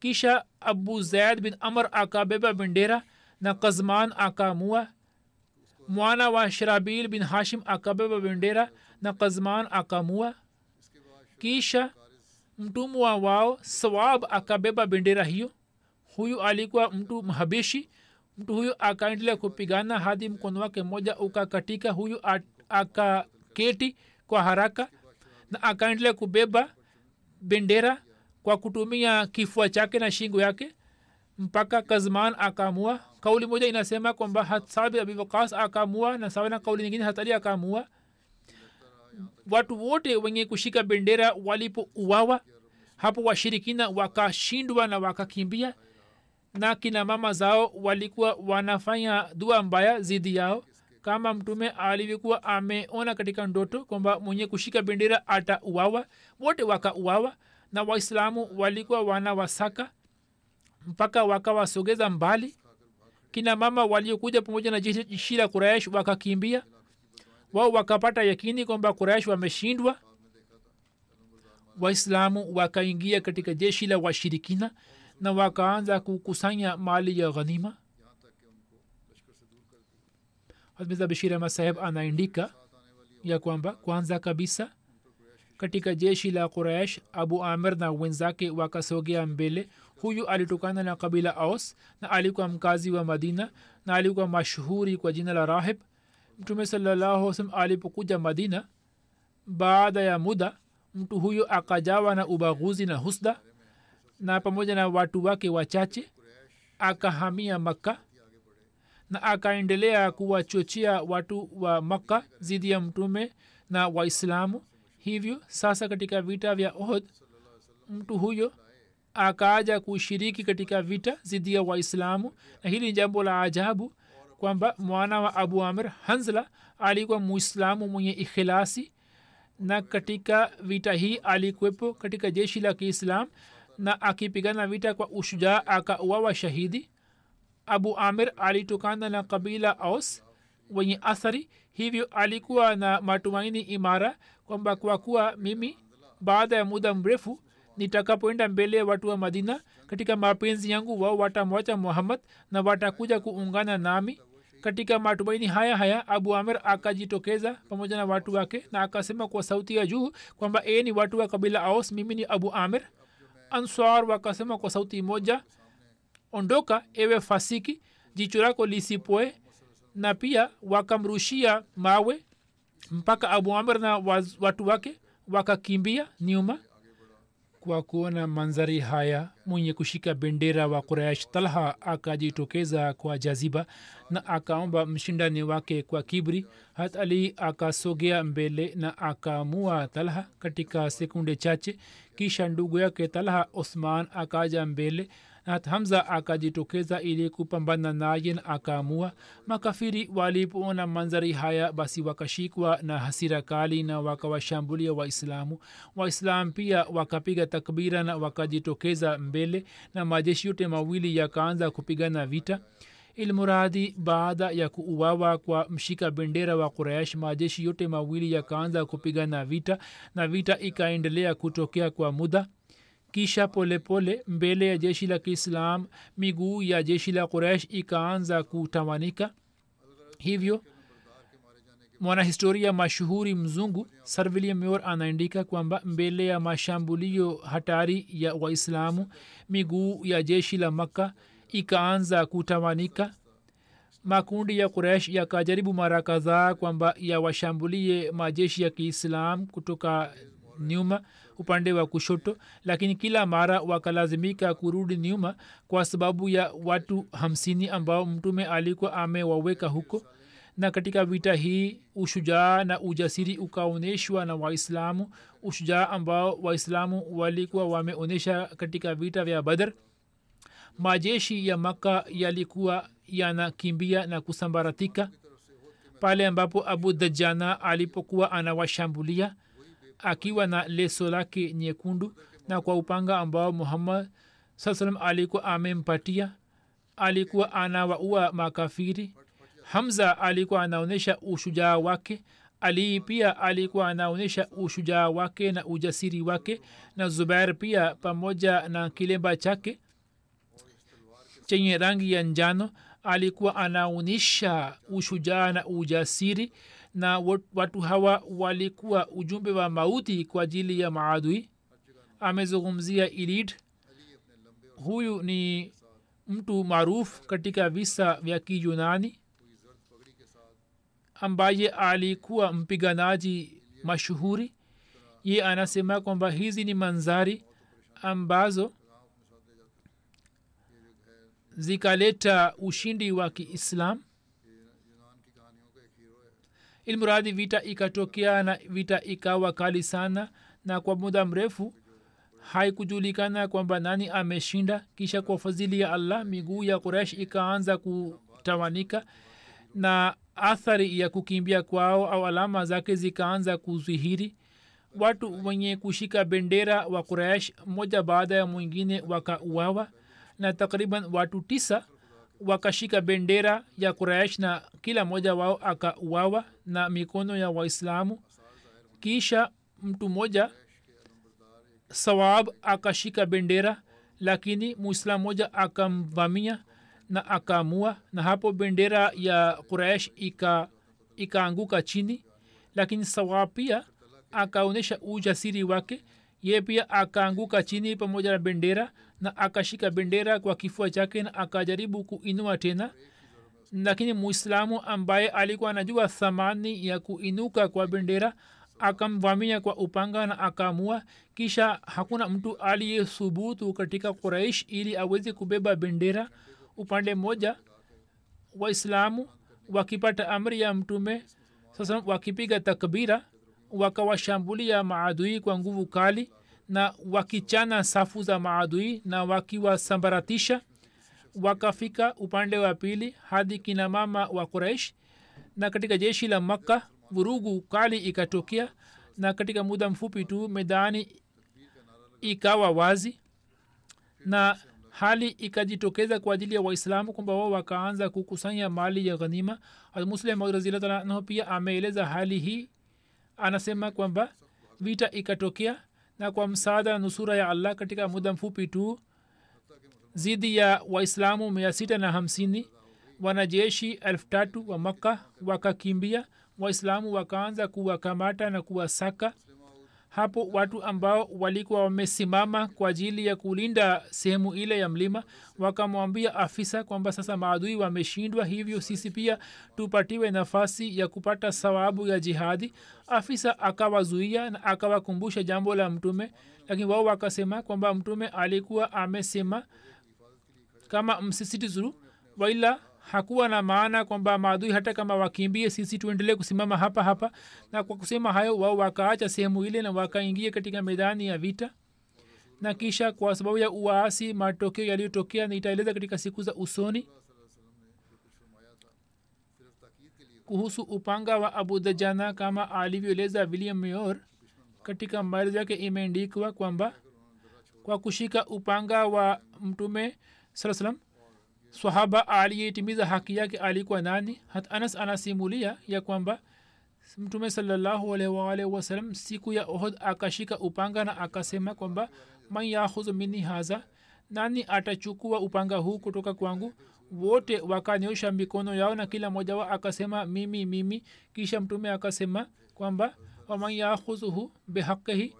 Kisha abu zaid bin amr akabeba bendera na kazman akamua mwana wa shrabil bin hashim akabeba bendera na kazman akamua kisha mtumwa wao sawab akabeba bendera hiyo. Huyu alikuwa mtu mhabishi mtu huyu akaendelea kupigana hadi mkono wake mmoja ukakatika huyu akaketi kwa haraka na akaendelea kubeba bendera kwa kutumia kifua chake na shingo yake mpaka kazman akamua kauli moja inasema kwamba hatsabi abiwakas akamua na sawa kauli nyingine hatari akamua watu wote wenye kushika bendera walipouawa hapo washirikina wakashindwa na wakakimbia na kina mama zao walikuwa wanafanya dua mbaya zidi yao. Kama mtume alivyokuwa ameona katika ndoto kwamba mwenye kushika bendera atauawa wote wakauawa na waislamu walikuwa wanawasaka mpaka wakawasogeza mbali. Kina mama waliokuja pamoja na jeshi la kuraish wakakimbia. Wao wakapata yakini kwamba kuraish wameshindwa. Waislamu wakaingia katika jeshi la washirikina na wakaanza kukusanya mali ya ghanima? Hazmiza bashir ahmad saheb anaandika ya kwamba kwanza kabisa katika jeshi la quraish abu amir na wenzake wakasogea mbele. Huyu alitokana na kabila aus na alikuwa mkazi wa madina na alikuwa mashuhuri kwa jina la rahib. Mtume sallahualm alipokuja madina baada ya muda mtu huyo akajawa na ubaguzi na husda na pamoja na watu wake wachache akahamia makka na akaendelea kuwachochea watu wa makka zidi ya mtume na waislamu. Hivyo sasa katika vita vya ohd mtu huyo akaaja kushiriki katika vita zidi ya waislamu. Na hili ni jambo la ajabu kwamba mwana wa abu amir hanzla alikuwa muislamu mwenye ikhilasi na katika vita hii alikuwepo katika jeshi la kiislam na akipigana vita kwa ushujaa akauawa shahidi. Abu amir alitokana na kabila aus wenye athari hivyo alikuwa na matumaini imara kwamba kwa kuwa mimi baada ya muda mrefu nitakapoenda mbele ya watu wa madina katika mapenzi yangu wao watamwacha muhammad na watakuja kuungana nami. Katika matumaini haya haya abu amir akajitokeza pamoja na watu wake na akasema kwa sauti ya juu kwamba e ni watu wa kabila aus mimi ni abu amir answar wakasema kwa sauti moja ondoka ewe fasiki jicho lako lisipoe. Na pia wakamrushia mawe mpaka abu amr na watu wake wakakimbia nyuma kwa kuona manzari haya. Mwenye kushika bendera wa quraish talha akajitokeza kwa jaziba na akaomba mshindani wake kwa kibri hat ali akasogea mbele na akaamua talha katika sekunde chache kisha ndugu yake talha osman akaja mbele na hamza akajitokeza ili kupambana naye na akaamua. Makafiri walipoona manzari haya basi wakashikwa na hasira kali na wakawashambulia waislamu. Waislamu pia wakapiga takbira na wakajitokeza mbele na majeshi yote mawili yakaanza kupigana vita ilmuradi baada ya kuuawa kwa mshika bendera wa quraish majeshi yote mawili yakaanza kupigana vita na vita ikaendelea kutokea kwa muda. Kisha polepole pole, mbele ya jeshi la kiislam miguu ya jeshi la quraish ikaanza kutawanika hivyo mwanahistoria mashuhuri mzungu sir william yor anaandika kwamba mbele ya mashambulio hatari ya waislamu miguu ya jeshi la makka ikaanza kutamanika. Makundi ya kuresh yakajaribu mara kadhaa kwamba yawashambulie majeshi ya kiislam kutoka nyuma upande wa kushoto lakini kila mara wakalazimika kurudi nyuma kwa sababu ya watu hamsini ambao mtume alikuwa amewaweka huko. Na katika vita hii ushujaa na ujasiri ukaonyeshwa na waislamu ushujaa ambao waislamu walikuwa wameonyesha katika vita vya badr majeshi ya maka yalikuwa yanakimbia na kusambaratika pale ambapo abu dajana alipokuwa anawashambulia akiwa na leso lake nyekundu na kwa upanga ambao muhammad saa salam alikuwa amempatia alikuwa anawaua makafiri. Hamza alikuwa anaonyesha ushujaa wake ali pia alikuwa anaonyesha ushujaa wake na ujasiri wake na zubair pia pamoja na kilemba chake chenye rangi ya njano alikuwa anaonyesha ushujaa na ujasiri na watu hawa walikuwa ujumbe wa mauti kwa ajili ya maadui. Amezungumzia ilid huyu ni mtu maarufu katika visa vya kiyunani ambaye alikuwa mpiganaji mashuhuri. Ye anasema kwamba hizi ni manzari ambazo zikaleta ushindi wa kiislam. Ilmuradi vita ikatokea na vita ikawa kali sana na kwa muda mrefu haikujulikana kwamba nani ameshinda. Kisha kwa fadhili ya allah miguu ya kuresh ikaanza kutawanika na athari ya kukimbia kwao au alama zake zikaanza kuzihiri. Watu wenye kushika bendera wa kuresh moja baada ya mwingine wakauawa na takriban watu tisa wakashika bendera ya kuraish na kila mmoja wao akauawa na mikono ya waislamu. Kisha mtu mmoja sawab akashika bendera lakini muislamu moja akamvamia na akaamua na hapo bendera ya quraish ika ikaanguka chini. Lakini sawab pia akaonyesha ujasiri wake ye pia akaanguka chini pamoja na bendera na akashika bendera kwa kifua chake na akajaribu kuinua tena. Lakini muislamu ambaye alikuwa anajua thamani ya kuinuka kwa bendera akamvamia kwa upanga na akaamua kisha hakuna mtu aliyesubutu katika quraish ili aweze kubeba bendera. Upande mmoja waislamu wakipata amri ya mtume sasa wakipiga takbira wakawashambulia maadui kwa nguvu kali na wakichana safu za maadui na wakiwasambaratisha wakafika upande wa pili hadi kina mama wa quraish na katika jeshi la makka vurugu kali ikatokea na katika muda mfupi tu medani ikawa wazi na hali ikajitokeza kwa ajili ya waislamu kwamba wao wakaanza kukusanya mali ya ghanima. Almuslim pia ameeleza hali hii anasema kwamba vita ikatokea na kwa msaada na nusura ya allah katika muda mfupi tu zidi ya waislamu mia sita na hamsini wanajeshi elfu tatu wa makka wakakimbia waislamu wakaanza kuwakamata na kuwasaka hapo watu ambao walikuwa wamesimama kwa ajili ya kulinda sehemu ile ya mlima wakamwambia afisa kwamba sasa maadui wameshindwa hivyo sisi pia tupatiwe nafasi ya kupata sawabu ya jihadi. Afisa akawazuia na akawakumbusha jambo la mtume lakini wao wakasema kwamba mtume alikuwa amesema kama msisitizuru waila hakuwa na maana kwamba maadui hata kama wakimbie sisi tuendelee kusimama hapa hapa. Na kwa kusema hayo wao wakaacha sehemu ile na wakaingia katika medani ya vita. Na kisha kwa sababu ya uwaasi matokeo yaliyotokea nitaeleza katika siku za usoni. Kuhusu upanga wa abu dajana kama alivyoeleza william mayor katika maelezo yake imeandikwa kwamba kwa kushika upanga wa mtume saa salam swahaba aliyeitimiza haki yake alikuwa nani? Hat anas anasimulia ya kwamba mtume salallahu alaihi wasalam siku ya ohod akashika upanga na akasema kwamba man yahuzu mini haza nani atachukua upanga huu kutoka kwangu? Wote wakanyosha mikono yao na kila mmoja wao akasema mimi mimi. Kisha mtume akasema kwamba waman yakhudhuhu bihaqihi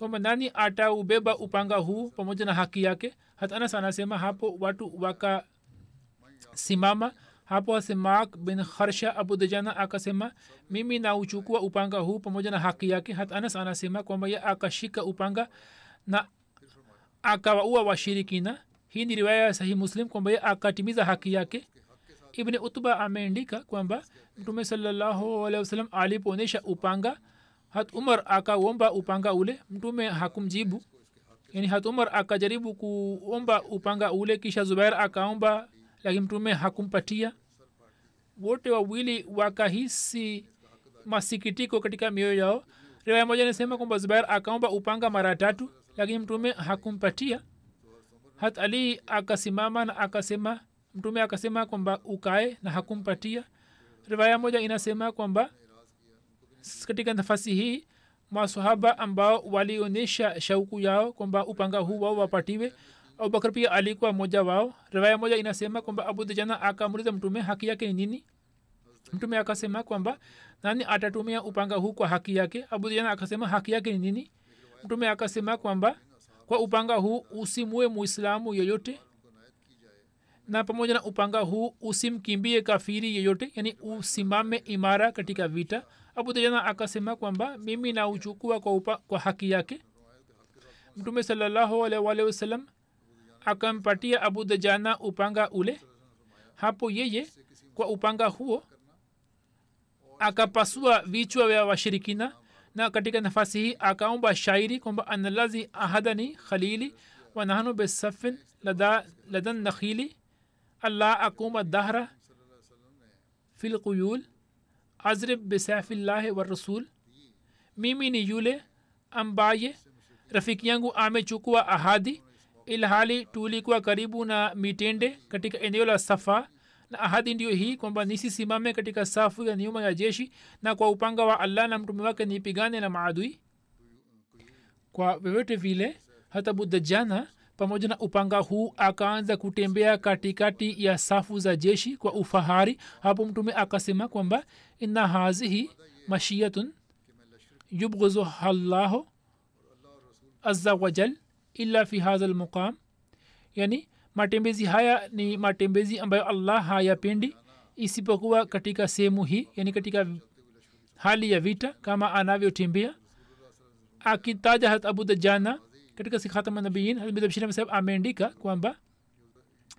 kwamba nani ataubeba upanga huu pamoja na haki yake? Hata anas anasema hapo watu wakasimama. Hapo simak bin kharsha abu dajana akasema mimi nauchukua upanga huu pamoja na haki yake. Hata anas anasema kwamba ye akashika upanga na akawaua washirikina. Hii ni riwaya ya sahi muslim kwamba ye akatimiza haki yake. Ibni utba ameandika kwamba mtume salallahu alehi wasalam alipoonyesha upanga hat umar akaomba upanga ule mtume hakumjibu. Yani hat umar akajaribu kuomba upanga ule kisha zubair akaomba lakini mtume hakumpatia. Wote wawili wakahisi masikitiko katika mioyo yao. Riwaya moja nasema kwamba zubair akaomba upanga mara tatu lakini mtume hakumpatia. Hat ali akasimama na akasema mtume akasema kwamba ukae na hakumpatia. Riwaya moja inasema kwamba katika nafasi hii masahaba ambao walionyesha shauku yao kwamba upanga huu wao wapatiwe abubakar pia alikuwa mmoja wao. Riwaya moja inasema kwamba abu dujana akamuliza mtume haki yake ni nini? Mtume akasema kwamba nani atatumia upanga huu kwa haki yake? Abu dujana akasema haki yake ni nini? Mtume akasema kwamba kwa upanga huu usimue muislamu yeyote na pamoja na upanga huu usimkimbie kafiri yeyote yani usimame imara katika vita. Abudajana akasema kwamba mimi nauchukua kwa, kwa haki yake. Mtume salallahu akampatia abu dajana upanga ule. Hapo yeye kwa upanga huo akapasua vichwa vya washirikina na katika nafasi hii akaomba shairi kwamba analazi ahadani khalili wanahanu besafin ladan nakhili allah akuma dahra fi lquyul azrib bisafillahi warasul mimi ni yule ambaye rafiki yangu amechukua ahadi ilhali tulikuwa karibu na mitende katika eneo la safa na ahadi ndiyo hii kwamba nisisimame katika safu ya nyuma ya jeshi na kwa upanga wa allah na mtume wake nipigane na maadui kwa vyovyote vile hata budajana pamoja na upanga huu akaanza kutembea katikati ya safu za jeshi kwa ufahari. Hapo mtume akasema kwamba inna hazihi mashiyatun yubghizuha llahu aza wajal illa fi hadha lmuqam yani matembezi haya ni matembezi ambayo allah hayapendi isipokuwa katika sehemu hii yani katika hali ya vita kama anavyotembea. Akitaja hat abu katika sikhatama nabiin hazbashir amesema ameandika kwamba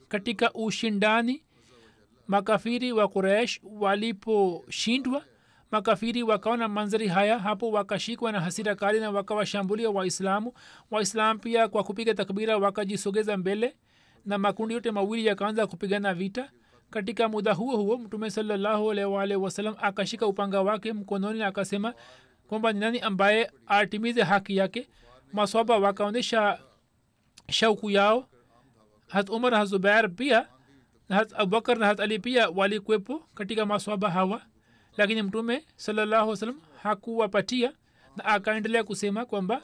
katika ushindani makafiri wa quraish waliposhindwa makafiri wakaona manzari haya hapo wakashikwa na hasira kali na wakawashambulia waislamu. Waislam pia kwa kupiga takbira wakajisogeza mbele na makundi yote mawili yakaanza kupigana vita. Katika muda huo huo mtume salallahu akashika upanga wake mkononi akasema kwamba ni nani ambaye atimize haki yake maswaba wakaonyesha shauku yao. Hat umar ha zubair pia hat abubakar na hat ali pia walikwepo katika maswaba hawa. Lakini mtume salallahu salam hakuwapatia na akaendelea kusema kwamba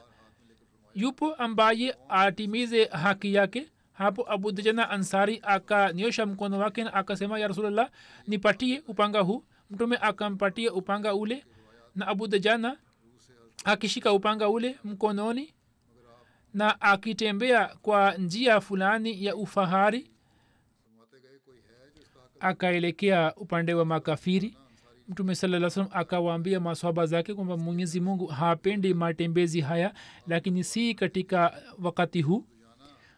yupo ambaye atimize haki yake. Hapo abudjana ansari akanyosha mkono wake na akasema ya rasulllah nipatie upanga huu. Mtume akampatia upanga ule na abudjana akishika upanga ule mkononi na akitembea kwa njia fulani ya ufahari akaelekea upande wa makafiri. Mtume salaa salam akawaambia maswaba zake kwamba mwenyezi mungu hapendi matembezi haya lakini si katika wakati huu.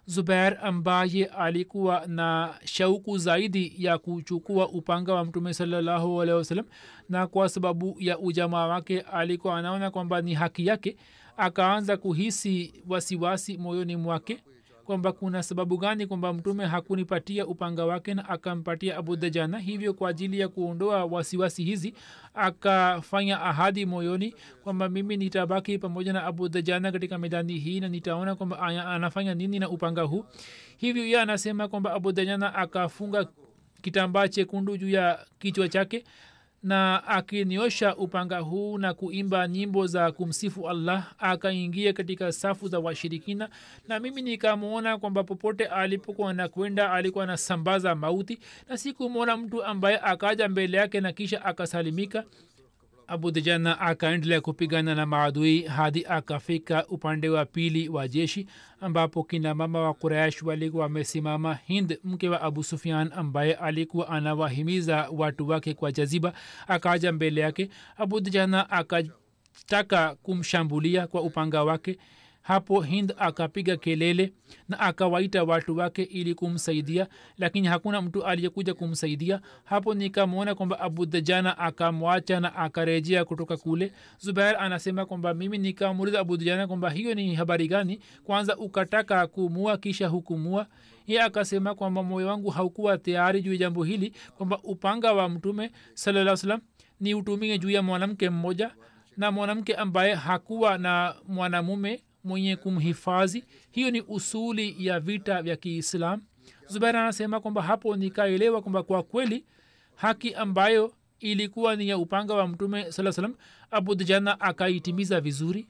Zubair ambaye alikuwa na shauku zaidi ya kuchukua upanga wa mtume salallahu wasalam na kwa sababu ya ujamaa wake alikuwa anaona kwamba ni haki yake akaanza kuhisi wasiwasi moyoni mwake kwamba kuna sababu gani kwamba mtume hakunipatia upanga wake na akampatia abudajana hivyo kwa ajili ya kuondoa wasiwasi hizi akafanya ahadi moyoni kwamba mimi nitabaki pamoja na abudajana katika medani hii na nitaona kwamba anafanya nini na upanga huu. Hivyo ye anasema kwamba abudajana akafunga kitambaa chekundu juu ya kichwa chake na akiniosha upanga huu na kuimba nyimbo za kumsifu allah akaingia katika safu za washirikina na mimi nikamwona kwamba popote alipokuwa nakwenda alikuwa anasambaza mauti na sikumwona mtu ambaye akaja mbele yake na kisha akasalimika abu dajana akaendelea kupigana na maadui hadi akafika upande wa pili wa jeshi ambapo kina mama wa quraish walikuwa wamesimama. Hind mke wa abu sufian ambaye alikuwa anawahimiza watu wake kwa jaziba akaja mbele yake. Abu dajana akataka kumshambulia kwa upanga wake hapo hind akapiga kelele na akawaita watu wake ili kumsaidia lakini hakuna mtu aliyekuja kumsaidia. Hapo nikamwona kwamba abudajana akamwacha na akarejea kutoka kule. Zubair anasema kwamba mimi nikamuliza abudajana kwamba hiyo ni habari gani? Kwanza ukataka kumua kisha hukumua. Ye akasema kwamba moyo wangu haukuwa tayari juu jambo hili kwamba upanga wa mtume salaa salam ni utumie juu ya mwanamke mmoja na mwanamke ambaye hakuwa na mwanamume mwenye kumhifadhi. Hiyo ni usuli ya vita vya kiislam zubair anasema kwamba hapo nikaelewa kwamba kwa kweli haki ambayo ilikuwa ni ya upanga wa mtume saa salam abu dujana akaitimiza vizuri.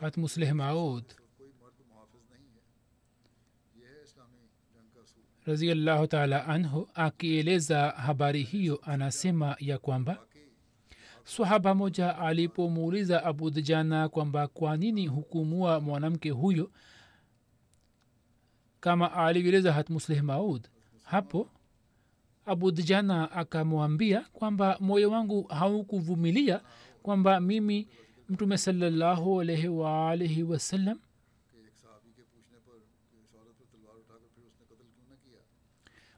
Hat maud. Raziallahu taala anhu akieleza habari hiyo anasema ya kwamba swahaba moja alipomuuliza abu dujana kwamba kwa nini hukumua mwanamke huyo kama alivyoeleza hat musleh maud hapo abu dujana akamwambia kwamba moyo wangu haukuvumilia kwamba mimi mtume salallahu alaihi waalihi wasallam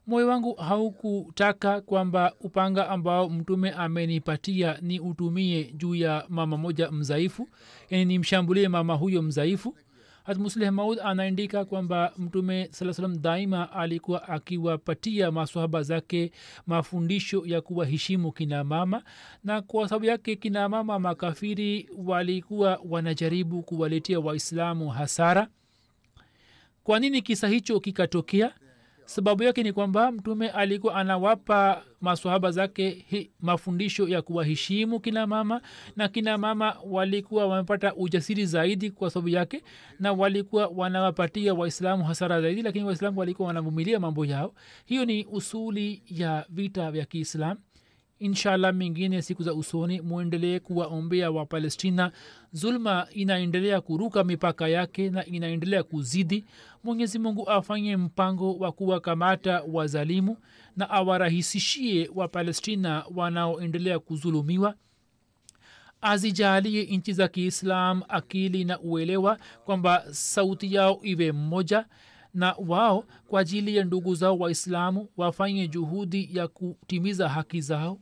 moyo wangu haukutaka kwamba upanga ambao mtume amenipatia ni utumie juu ya mama moja mzaifu yani nimshambulie mama huyo mzaifu. Hatmusleh maud anaandika kwamba mtume saa salam daima alikuwa akiwapatia maswahaba zake mafundisho ya kuwaheshimu kina mama na kwa sababu yake kina mama makafiri walikuwa wanajaribu kuwaletea waislamu hasara. Kwa nini kisa hicho kikatokea sababu yake ni kwamba mtume alikuwa anawapa maswahaba zake hi, mafundisho ya kuwaheshimu kina mama na kina mama walikuwa wamepata ujasiri zaidi kwa sababu yake na walikuwa wanawapatia waislamu hasara zaidi lakini waislamu walikuwa wanavumilia mambo yao. Hiyo ni usuli ya vita vya kiislam inshallah mingine siku za usoni mwendelee kuwaombea wapalestina. Zulma inaendelea kuruka mipaka yake na inaendelea kuzidi. Mwenyezi mungu afanye mpango wa kuwakamata wazalimu na awarahisishie wapalestina wanaoendelea kuzulumiwa. Azijalie nchi za kiislam akili na uelewa kwamba sauti yao iwe mmoja na wao kwa ajili ya ndugu zao waislamu wafanye juhudi ya kutimiza haki zao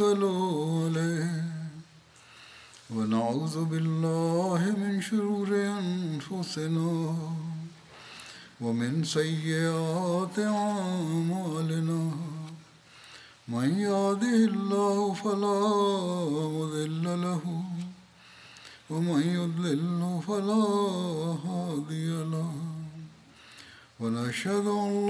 ونتوكل عليه. ونعوذ بالله من شرور أنفسنا ومن سيئات أعمالنا. من يهده الله فلا مضل له ومن يضلل فلا هادي له. ونشهد أن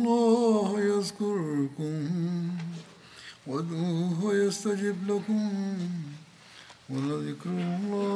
يستجب لكم ولذكر الله أكبر